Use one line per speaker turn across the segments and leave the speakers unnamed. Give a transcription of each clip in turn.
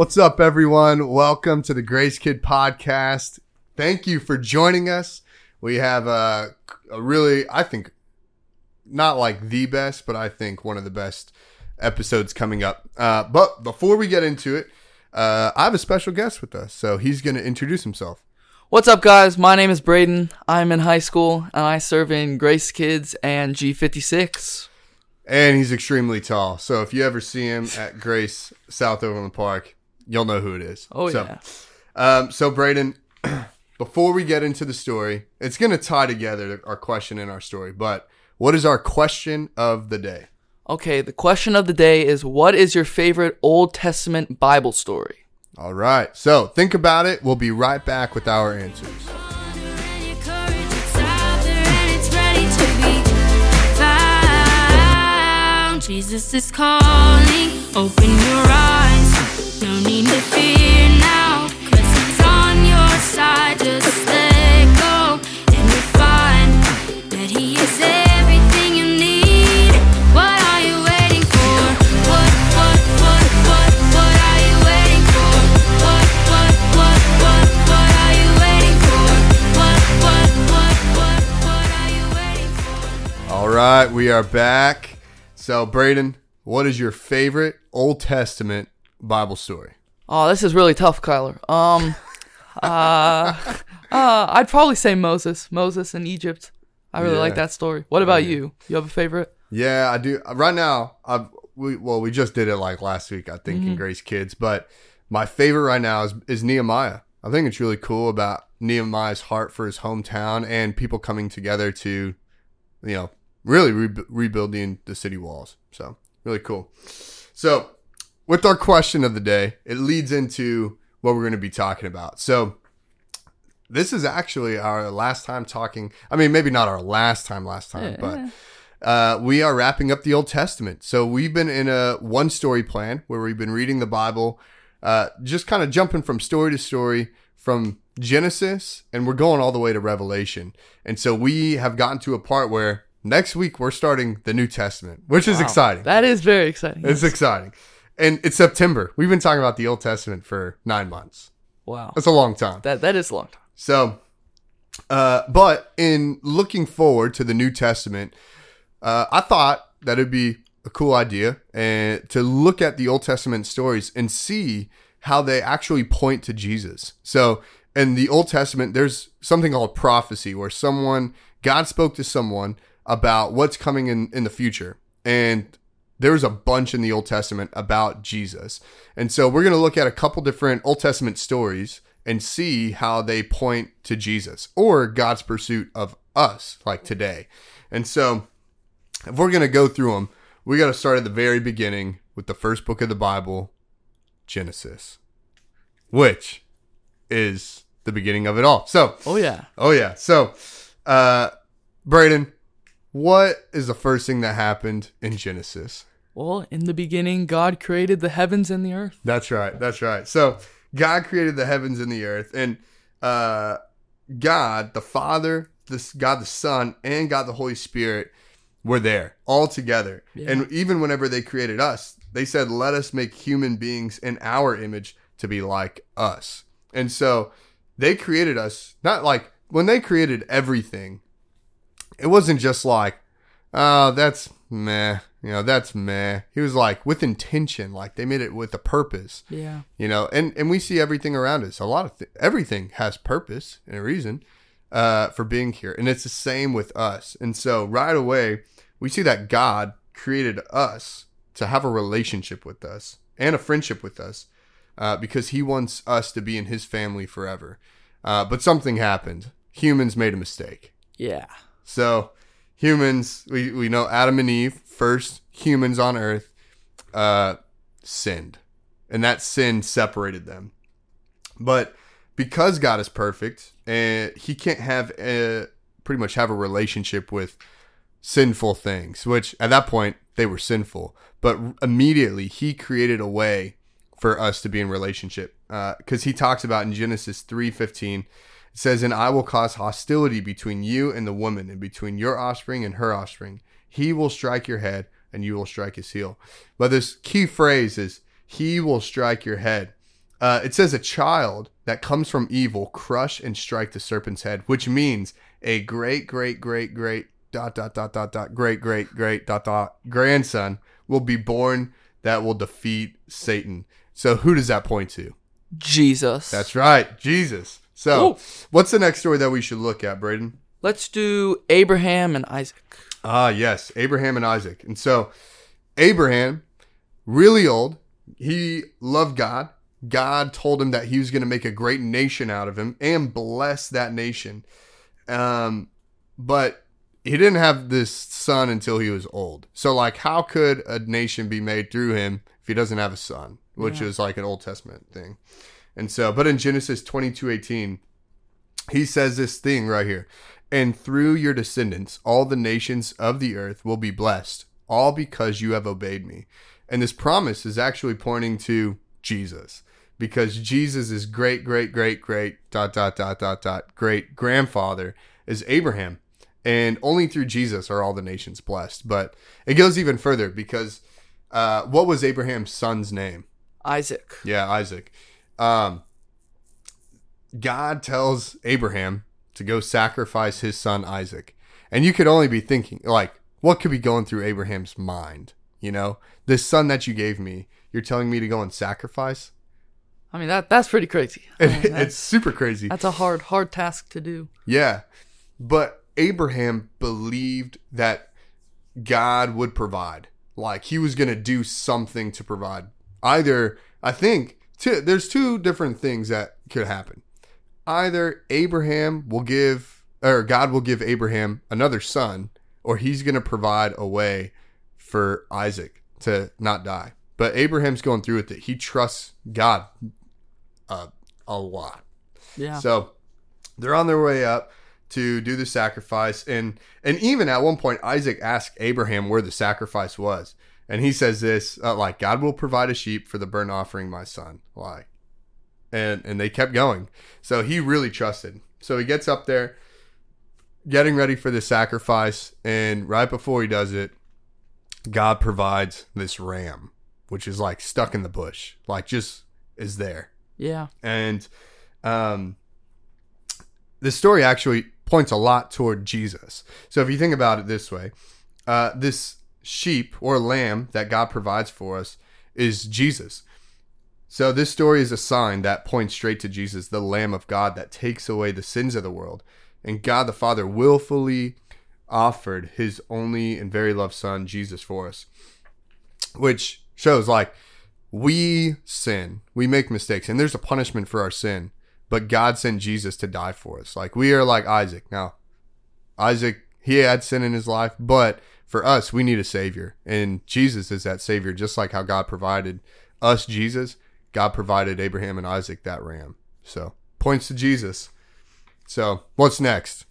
What's up, everyone? Welcome to the Grace Kid Podcast. Thank you for joining us. We have a, a really, I think, not like the best, but I think one of the best episodes coming up. Uh, but before we get into it, uh, I have a special guest with us, so he's going to introduce himself.
What's up, guys? My name is Brayden. I'm in high school and I serve in Grace Kids and G56.
And he's extremely tall. So if you ever see him at Grace South Overland Park, you'll know who it is.
Oh,
so,
yeah.
Um, so Brayden, before we get into the story, it's going to tie together our question and our story. But what is our question of the day?
Okay, the question of the day is What is your favorite Old Testament Bible story?
All right. So think about it. We'll be right back with our answers.
And your courage, it's out there and it's ready to be found. Jesus is calling, open your eyes.
We are back. So, Brayden, what is your favorite Old Testament Bible story?
Oh, this is really tough, Kyler. Um, uh, uh, I'd probably say Moses. Moses in Egypt. I really
Yeah.
like that story. What about you? You have a favorite?
Yeah, I do. Right now, I've, we well, we just did it like last week, I think, in Grace Kids. But my favorite right now is is Nehemiah. I think it's really cool about Nehemiah's heart for his hometown and people coming together to, you know, really re- rebuilding the city walls. So really cool. So with our question of the day, it leads into what we're going to be talking about. So this is actually our last time talking. I mean, maybe not our last time, last time, but uh, we are wrapping up the Old Testament. So we've been in a one story plan where we've been reading the Bible, uh, just kind of jumping from story to story from Genesis, and we're going all the way to Revelation. And so we have gotten to a part where next week we're starting the New Testament, which is exciting.
That is very exciting.
it's exciting. And it's September. We've been talking about the Old Testament for nine months.
wow.
That's a long time.
That that is a long time.
So, uh, but in looking forward to the New Testament, uh, I thought that it'd be a cool idea and to look at the Old Testament stories and see how they actually point to Jesus. So, in the Old Testament, there's something called prophecy, where someone God spoke to someone about what's coming in in the future, and there's a bunch in the Old Testament about Jesus. And so we're going to look at a couple different Old Testament stories and see how they point to Jesus or God's pursuit of us, like today. And so if we're going to go through them, we got to start at the very beginning with the first book of the Bible, Genesis, which is the beginning of it all. So,
Oh yeah.
Oh yeah. So, uh, Brayden, what is the first thing that happened in Genesis?
Well, in the beginning, God created the heavens and the earth.
That's right. That's right. So, God created the heavens and the earth, and uh, God, the Father, this God the Son, and God the Holy Spirit were there all together.
Yeah.
And even whenever they created us, they said, "Let us make human beings in our image to be like us." And so, they created us not like when they created everything. It wasn't just like, "Oh, that's meh." You know, that's meh. He was like with intention, like they made it with a purpose
Yeah.
you know and and we see everything around us a lot of th- everything has purpose and a reason uh for being here and it's the same with us and so right away we see that god created us to have a relationship with us and a friendship with us uh, because he wants us to be in his family forever uh, but something happened humans made a mistake
Yeah.
so humans we, we know adam and eve first humans on earth uh sinned. And that sin separated them. But because god is perfect and he can't have a, pretty much have a relationship with sinful things which at that point they were sinful. But immediately he created a way for us to be in relationship because he talks about in genesis 3.15 it says and i will cause hostility between you and the woman and between your offspring and her offspring. He will strike your head and you will strike his heel. But this key phrase is he will strike your head. Uh, it says a child that comes from evil crush and strike the serpent's head, which means a great, great, great, great dot dot dot dot dot great, great, great dot dot grandson will be born that will defeat Satan. So who does that point to?
Jesus.
That's right, Jesus. So
Ooh.
what's the next story that we should look at, Brayden?
Let's do Abraham and Isaac.
Ah, yes, Abraham and Isaac. And so Abraham, really old, he loved God. God told him that he was going to make a great nation out of him and bless that nation. Um, but he didn't have this son until he was old. So, like, how could a nation be made through him if he doesn't have a son? Which
Yeah.
is like an Old Testament thing. And so, but in Genesis twenty two eighteen, he says this thing right here. And through your descendants, all the nations of the earth will be blessed, all because you have obeyed me. And this promise is actually pointing to Jesus because Jesus is great, great, great, great, dot, dot, dot, dot, dot, great grandfather is Abraham. And only through Jesus are all the nations blessed. But it goes even further because uh, what was Abraham's son's name?
Isaac.
Yeah, Isaac. Um, God tells Abraham to go sacrifice his son Isaac. And you could only be thinking, like, what could be going through Abraham's mind? You know, this son that you gave me, you're telling me to go and sacrifice?
I mean that that's pretty crazy. I mean,
it's super crazy.
that's a hard hard task to do.
Yeah. But Abraham believed that God would provide. Like he was going to do something to provide. Either, I think, two, there's two different things that could happen. Either Abraham will give, or God will give Abraham another son, or he's going to provide a way for Isaac to not die. But Abraham's going through with it. He trusts God uh, a lot.
Yeah.
So they're on their way up to do the sacrifice, and and even at one point, Isaac asked Abraham where the sacrifice was, and he says this uh, like God will provide a sheep for the burnt offering, my son. Like, and and they kept going. So he really trusted. So he gets up there, getting ready for the sacrifice, and right before he does it, God provides this ram, which is like stuck in the bush, like just is there
yeah.
and um, the story actually points a lot toward Jesus. So if you think about it this way, uh, this sheep or lamb that God provides for us is Jesus. So this story is a sign that points straight to Jesus, the Lamb of God that takes away the sins of the world. And God the Father willfully offered his only and very loved Son, Jesus, for us. Which shows like we sin, we make mistakes, and there's a punishment for our sin. But God sent Jesus to die for us. Like we are like Isaac. Now, Isaac, he had sin in his life, but for us, we need a savior. And Jesus is that savior, just like how God provided us Jesus. God provided Abraham and Isaac that ram. So points to Jesus. So what's next?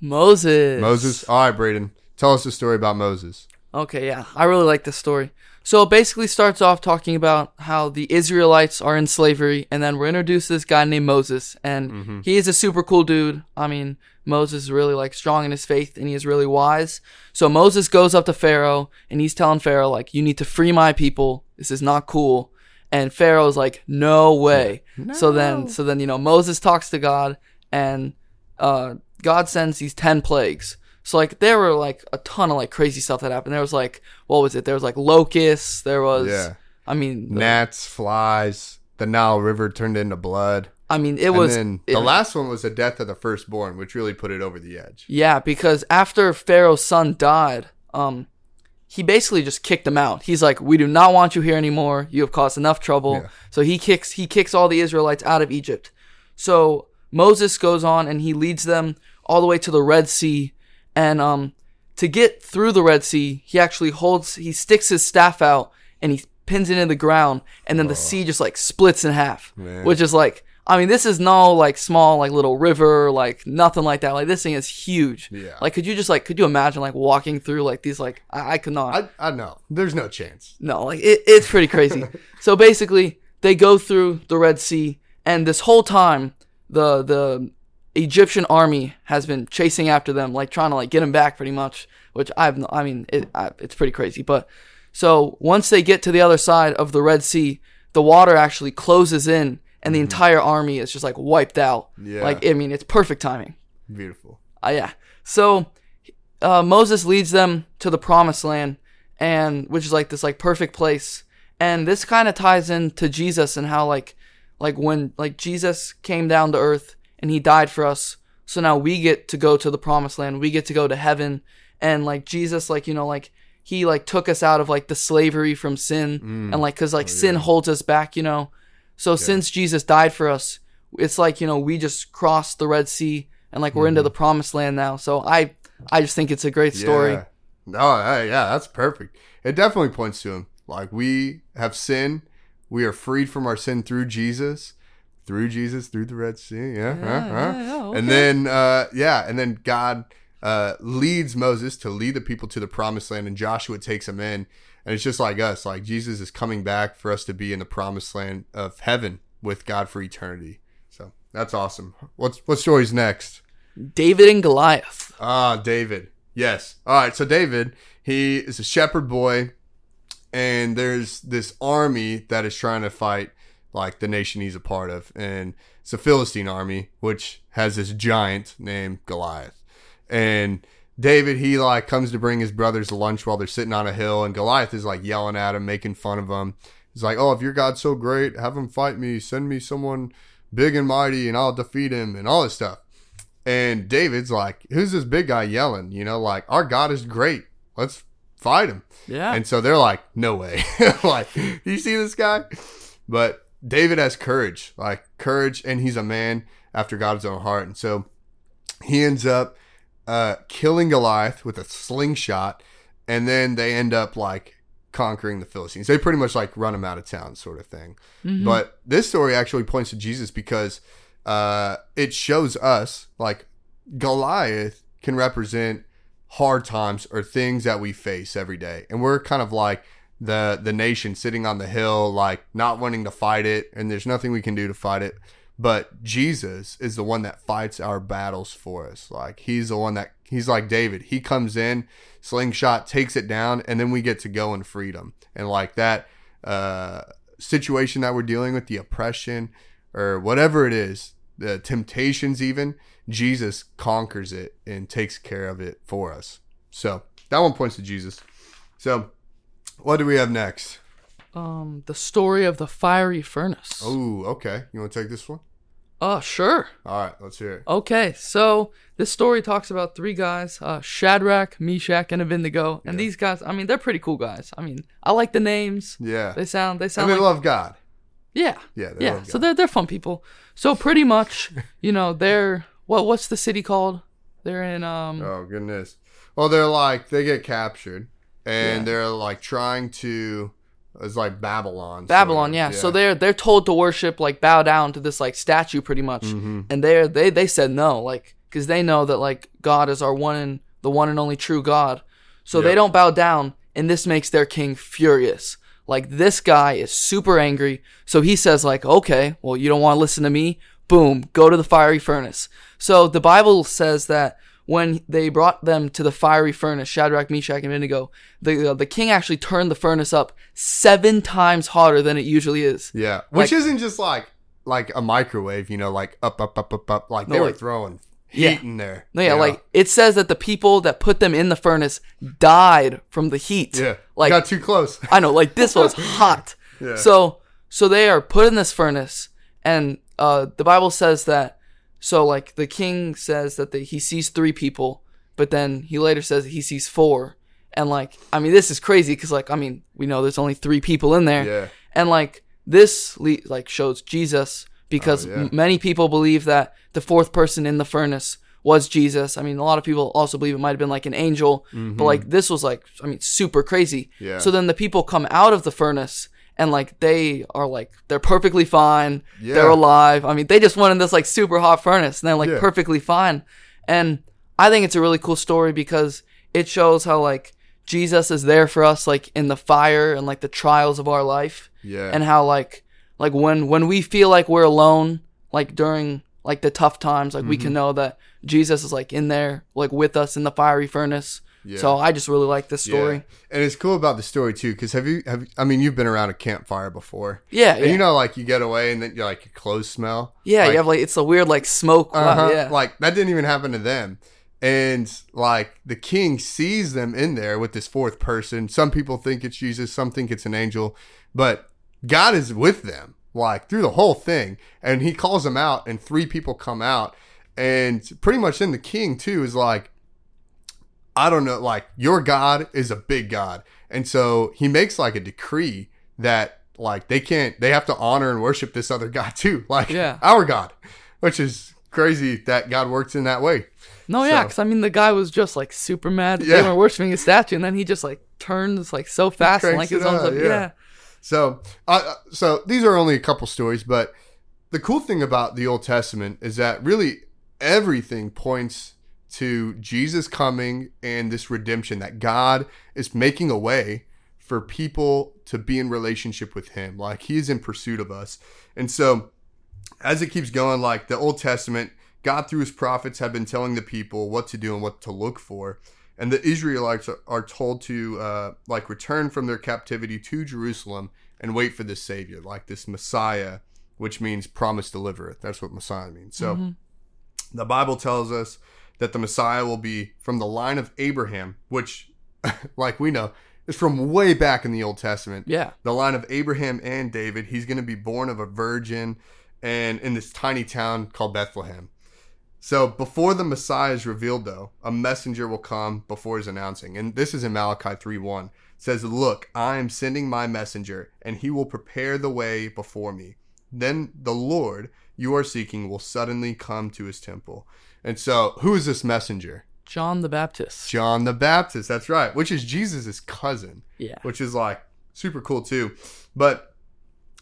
Moses.
Moses. All right, Brayden. Tell us the story about Moses.
Okay, yeah, I really like this story. So it basically starts off talking about how the Israelites are in slavery, and then we're introduced to this guy named Moses, and mm-hmm. he is a super cool dude. I mean, Moses is really like strong in his faith, and he is really wise. So Moses goes up to Pharaoh, and he's telling Pharaoh like, "You need to free my people. This is not cool." And Pharaoh's like, "No way." So then, so then you know Moses talks to God, and uh, God sends these ten plagues. So like there were like a ton of like crazy stuff that happened. There was like what was it? There was like locusts. There was
Yeah.
I mean the-
Gnats, flies, the Nile River turned into blood.
I mean it was
and then
it-
the last one was the death of the firstborn, which really put it over the edge.
yeah because after Pharaoh's son died, um, he basically just kicked him out. He's like, we do not want you here anymore. You have caused enough trouble.
Yeah.
So he kicks he kicks all the Israelites out of Egypt. So Moses goes on and he leads them all the way to the Red Sea, and um, to get through the Red Sea, he actually holds he sticks his staff out and he pins it in the ground, and then the sea just like splits in half,
Man.
which is like. I mean, this is no like small like little river, like nothing like that. Like this thing is huge.
Yeah.
Like, could you just like, could you imagine like walking through like these like I, I could not.
I I know. There's no chance.
No, like it, it's pretty crazy. so basically, they go through the Red Sea, and this whole time, the the Egyptian army has been chasing after them, like trying to like get them back, pretty much. Which I've, no- I mean, it, I, it's pretty crazy. But so once they get to the other side of the Red Sea, the water actually closes in and the entire army is just like wiped out.
Yeah.
Like I mean, it's perfect timing.
Beautiful.
Uh, yeah. So uh, Moses leads them to the promised land, and which is like this like perfect place. And this kind of ties into Jesus and how like like when like Jesus came down to earth and he died for us. So now we get to go to the promised land. We get to go to heaven. And like Jesus, like you know, like he like took us out of like the slavery from sin and like because like sin holds us back, you know. So since Jesus died for us, it's like you know we just crossed the Red Sea and like we're into the promised land now. So I I just think it's a great story.
Yeah. No, yeah, that's perfect. It definitely points to him. Like we have sin, we are freed from our sin through Jesus, through Jesus, through the Red Sea. Yeah, huh, huh.
yeah, yeah, okay.
and then uh, yeah, and then God uh, leads Moses to lead the people to the promised land, and Joshua takes them in. And it's just like us, like Jesus is coming back for us to be in the promised land of heaven with God for eternity. So that's awesome. What's what story's next?
David and Goliath.
Ah, David. Yes. All right. So David, he is a shepherd boy, and there's this army that is trying to fight like the nation he's a part of, and it's a Philistine army which has this giant named Goliath, and David he like comes to bring his brothers lunch while they're sitting on a hill, and Goliath is like yelling at him, making fun of him. He's like, "Oh, if your God's so great, have him fight me. Send me someone big and mighty, and I'll defeat him," and all this stuff. And David's like, who's this big guy yelling? You know, like, our God is great. Let's fight him.
Yeah.
And so they're like, no way. like, you see this guy? But David has courage, like courage, and he's a man after God's own heart. And so he ends up uh, killing Goliath with a slingshot, and then they end up like conquering the Philistines. They pretty much like run him out of town, sort of thing. But this story actually points to Jesus because uh, it shows us like Goliath can represent hard times or things that we face every day, and we're kind of like the the nation sitting on the hill, like not wanting to fight it, and there's nothing we can do to fight it. But Jesus is the one that fights our battles for us. Like he's the one that he's like David. He comes in, slingshot, takes it down, and then we get to go in freedom. And like that uh, situation that we're dealing with, the oppression or whatever it is, the temptations even, Jesus conquers it and takes care of it for us. So that one points to Jesus. So what do we have next?
Um, the story of the fiery furnace.
Oh, okay. You want to take this one?
Oh, sure.
All right, let's hear it.
Okay, so this story talks about three guys: uh, Shadrach, Meshach, and Abednego. And these guys, I mean, they're pretty cool guys. I mean, I like the names.
Yeah.
They sound, they
and
sound
they
like
love God.
yeah,
Yeah, they
yeah.
love
So they're they're fun people. So pretty much, you know, they're what what's the city called? They're in um
Oh goodness. Well, they're like they get captured, and
Yeah.
they're like trying to. It's like Babylon.
Babylon,
of,
yeah. So they're they're told to worship like bow down to this like statue pretty much, mm-hmm. and they they they said no, like because they know that like God is our one and the one and only true God. So they don't bow down, and this makes their king furious. Like this guy is super angry, so he says like, okay, well you don't want to listen to me. Boom, go to the fiery furnace. So the Bible says that when they brought them to the fiery furnace, Shadrach, Meshach, and Abednego, the uh, the king actually turned the furnace up seven times hotter than it usually is.
yeah, which isn't just like like a microwave, you know, like up, up, up, up, up. Like they
No,
were
like-
throwing
Yeah.
heat in there.
No, yeah,
you know?
like it says that the people that put them in the furnace died from the heat.
yeah,
like
got too close.
I know, like this was hot.
Yeah.
So so they are put in this furnace, and uh, the Bible says that. So like the king says that the, he sees three people, but then he later says he sees four, and like I mean this is crazy because like I mean we know there's only three people in there,
Yeah.
and like this le- like shows Jesus because
Oh, yeah.
m- many people believe that the fourth person in the furnace was Jesus. I mean, a lot of people also believe it might have been like an angel, but like this was like I mean super crazy.
Mm-hmm. Yeah.
So then the people come out of the furnace and like they are like they're perfectly fine.
Yeah.
They're alive. I mean, they just went in this like super hot furnace and they're like
Yeah.
perfectly fine. And I think it's a really cool story because it shows how like Jesus is there for us like in the fire and like the trials of our life
Yeah.
and how like like when when we feel like we're alone like during like the tough times like we
Mm-hmm.
can know that jesus is like in there like with us in the fiery furnace
Yeah.
So I just really like this story.
Yeah. And it's cool about the story too, because have you have I mean you've been around a campfire before.
Yeah,
And
yeah.
you know, like you get away and then you're like your clothes smell.
Yeah,
Like,
you have like it's a weird like smoke.
uh-huh,
Yeah,
Like that didn't even happen to them. And like the king sees them in there with this fourth person. Some people think it's Jesus, some think it's an angel, but God is with them, like through the whole thing. And he calls them out, and three people come out. And pretty much then the king too is like, I don't know, like your God is a big God. And so he makes like a decree that like they can't they have to honor and worship this other God too. Like
Yeah.
our God. Which is crazy that God works in that way.
no, yeah, because I mean the guy was just like super mad. that
Yeah.
They were worshiping his statue, and then he just like turns like so fast and like his arms
up,
up.
yeah.
Yeah.
So, uh, so these are only a couple stories, but the cool thing about the Old Testament is that really everything points to Jesus coming and this redemption that God is making a way for people to be in relationship with Him. Like He is in pursuit of us, and so as it keeps going, like the Old Testament, God through His prophets have been telling the people what to do and what to look for and the Israelites are, told to uh, like return from their captivity to Jerusalem and wait for this Savior, like this Messiah, which means promised deliverer. That's what Messiah means. So the Bible tells us that the Messiah will be from the line of Abraham, which, like we know, is from way back in the Old Testament.
Yeah.
The line of Abraham and David. He's going to be born of a virgin and in this tiny town called Bethlehem. So before the Messiah is revealed, though, a messenger will come before his announcing. And this is in Malachi 3 1. It says, Look, I am sending my messenger, and he will prepare the way before me. Then the Lord you are seeking will suddenly come to his temple. And so, who is this messenger?
John the Baptist.
John the Baptist. That's right, which is Jesus' cousin
Yeah.
which is like super cool too. But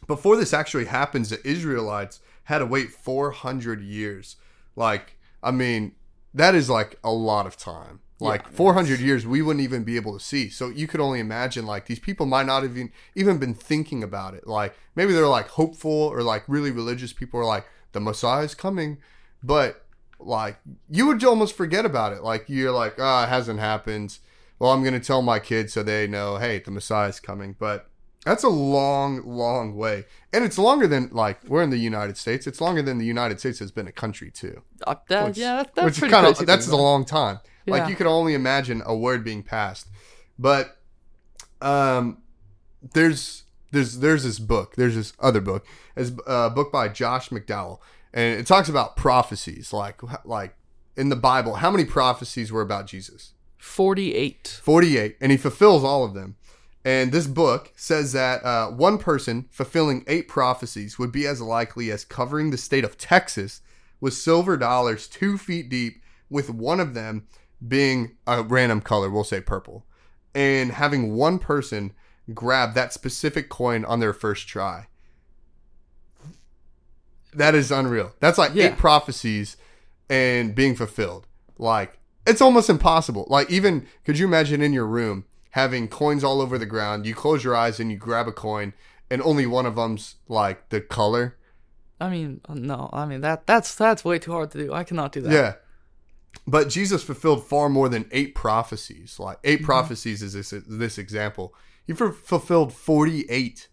before this actually happens, the Israelites had to wait 400 years. Like, I mean, that is like a lot of time. Like
Yeah,
400 years, we wouldn't even be able to see. So you could only imagine like these people might not have even even been thinking about it. Like maybe they're like hopeful or like really religious people are like the Messiah is coming, but like you would almost forget about it. Like you're like, ah, it hasn't happened. Well, I'm gonna tell my kids so they know, hey, the Messiah's coming. But that's a long, long way, and it's longer than like we're in the United States. It's longer than the United States has been a country too.
Uh, that,
Which-
yeah, that, that's
which is
pretty
kind
crazy
of that's a long time.
Yeah.
Like you could only imagine a word being passed. But um, there's there's there's this book. There's this other book. It's a book by Josh McDowell, and it talks about prophecies. Like like in the Bible, how many prophecies were about Jesus?
48.
48, and he fulfills all of them. And this book says that uh, one person fulfilling eight prophecies would be as likely as covering the state of Texas with silver dollars two feet deep, with one of them being a random color, we'll say purple, and having one person grab that specific coin on their first try. That is unreal. That's like
Yeah.
eight prophecies and being fulfilled. Like it's almost impossible. Like even could you imagine in your room having coins all over the ground? You close your eyes and you grab a coin, and only one of them's like the color.
I mean, uh, no, I mean that that's that's way too hard to do. I cannot do that.
Yeah. But Jesus fulfilled far more than eight prophecies. Like 8 prophecies is this this example. He fu- fulfilled 48.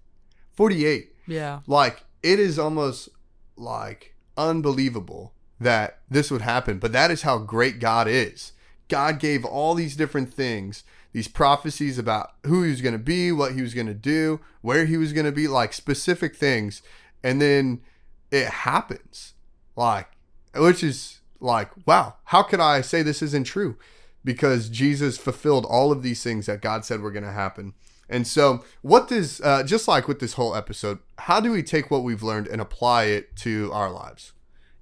48.
Yeah.
Like it is almost like unbelievable that this would happen, but that is how great God is. God gave all these different things, these prophecies about who he was going to be, what he was going to do, where he was going to be, like specific things, and then it happens. Like which is like, wow, how could I say this isn't true? Because Jesus fulfilled all of these things that God said were going to happen. And so, what does, uh, just like with this whole episode, how do we take what we've learned and apply it to our lives?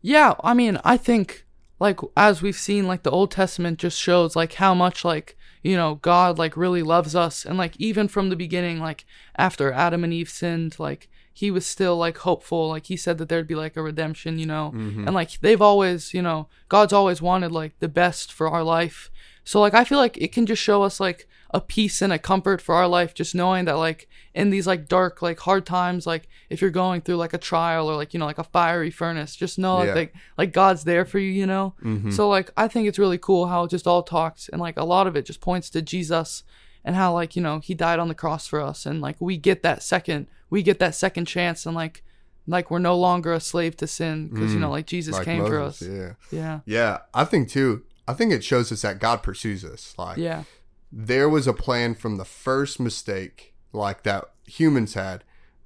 Yeah, I mean, I think like as we've seen like the Old Testament just shows like how much like, you know, God like really loves us and like even from the beginning like after Adam and Eve sinned, like he was still like hopeful, like he said that there'd be like a redemption, you know. And like they've always, you know, God's always wanted like the best for our life. So like I feel like it can just show us like a peace and a comfort for our life just knowing that like in these like dark like hard times like if you're going through like a trial or like you know like a fiery furnace just know
Yeah.
that like like god's there for you you know mm-hmm. so like i think it's really cool how it just all talks and like a lot of it just points to jesus and how like you know he died on the cross for us and like we get that second we get that second chance and like like we're no longer a slave to sin because you know mm. like jesus
Like
came for us
Yeah.
yeah
Yeah. I think too. I think it shows us that God pursues us. Like
yeah
there was a plan from the first mistake, like that humans had,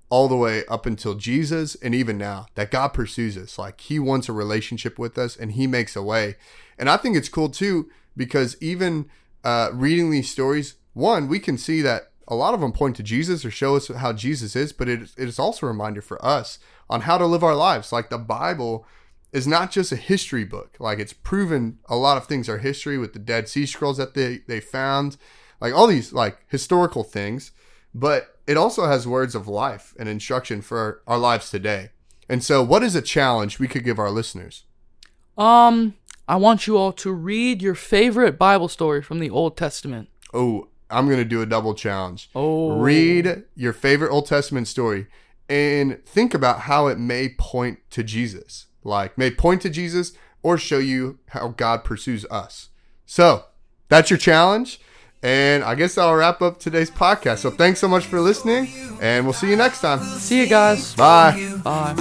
all the way up until Jesus, and even now that God pursues us. Like He wants a relationship with us, and He makes a way. And I think it's cool too because even uh, reading these stories, one we can see that a lot of them point to Jesus or show us how Jesus is, but it, it is also a reminder for us on how to live our lives. Like the Bible is not just a history book. Like it's proven a lot of things are history with the Dead Sea Scrolls that they, they found, like all these like historical things, but it also has words of life and instruction for our lives today. And so what is a challenge we could give our listeners?
Um, I want you all to read your favorite Bible story from the Old Testament.
Oh, I'm going to do a double challenge.
Oh.
Read your favorite Old Testament story and think about how it may point to Jesus. Like, may point to Jesus or show you how God pursues us. So, that's your challenge. And I guess I'll wrap up today's podcast. So, thanks so much for listening, and we'll see you next time.
See you guys.
Bye.
Bye.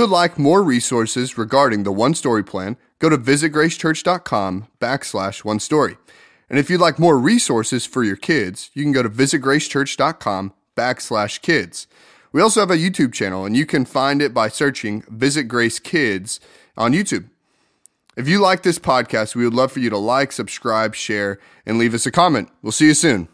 You would like more resources regarding the One Story Plan, go to visitgracechurch.com backslash one story. And if you'd like more resources for your kids, you can go to visitgracechurch.com backslash kids. We also have a YouTube channel, and you can find it by searching Visit Grace Kids on YouTube. If you like this podcast, we would love for you to like, subscribe, share, and leave us a comment. We'll see you soon.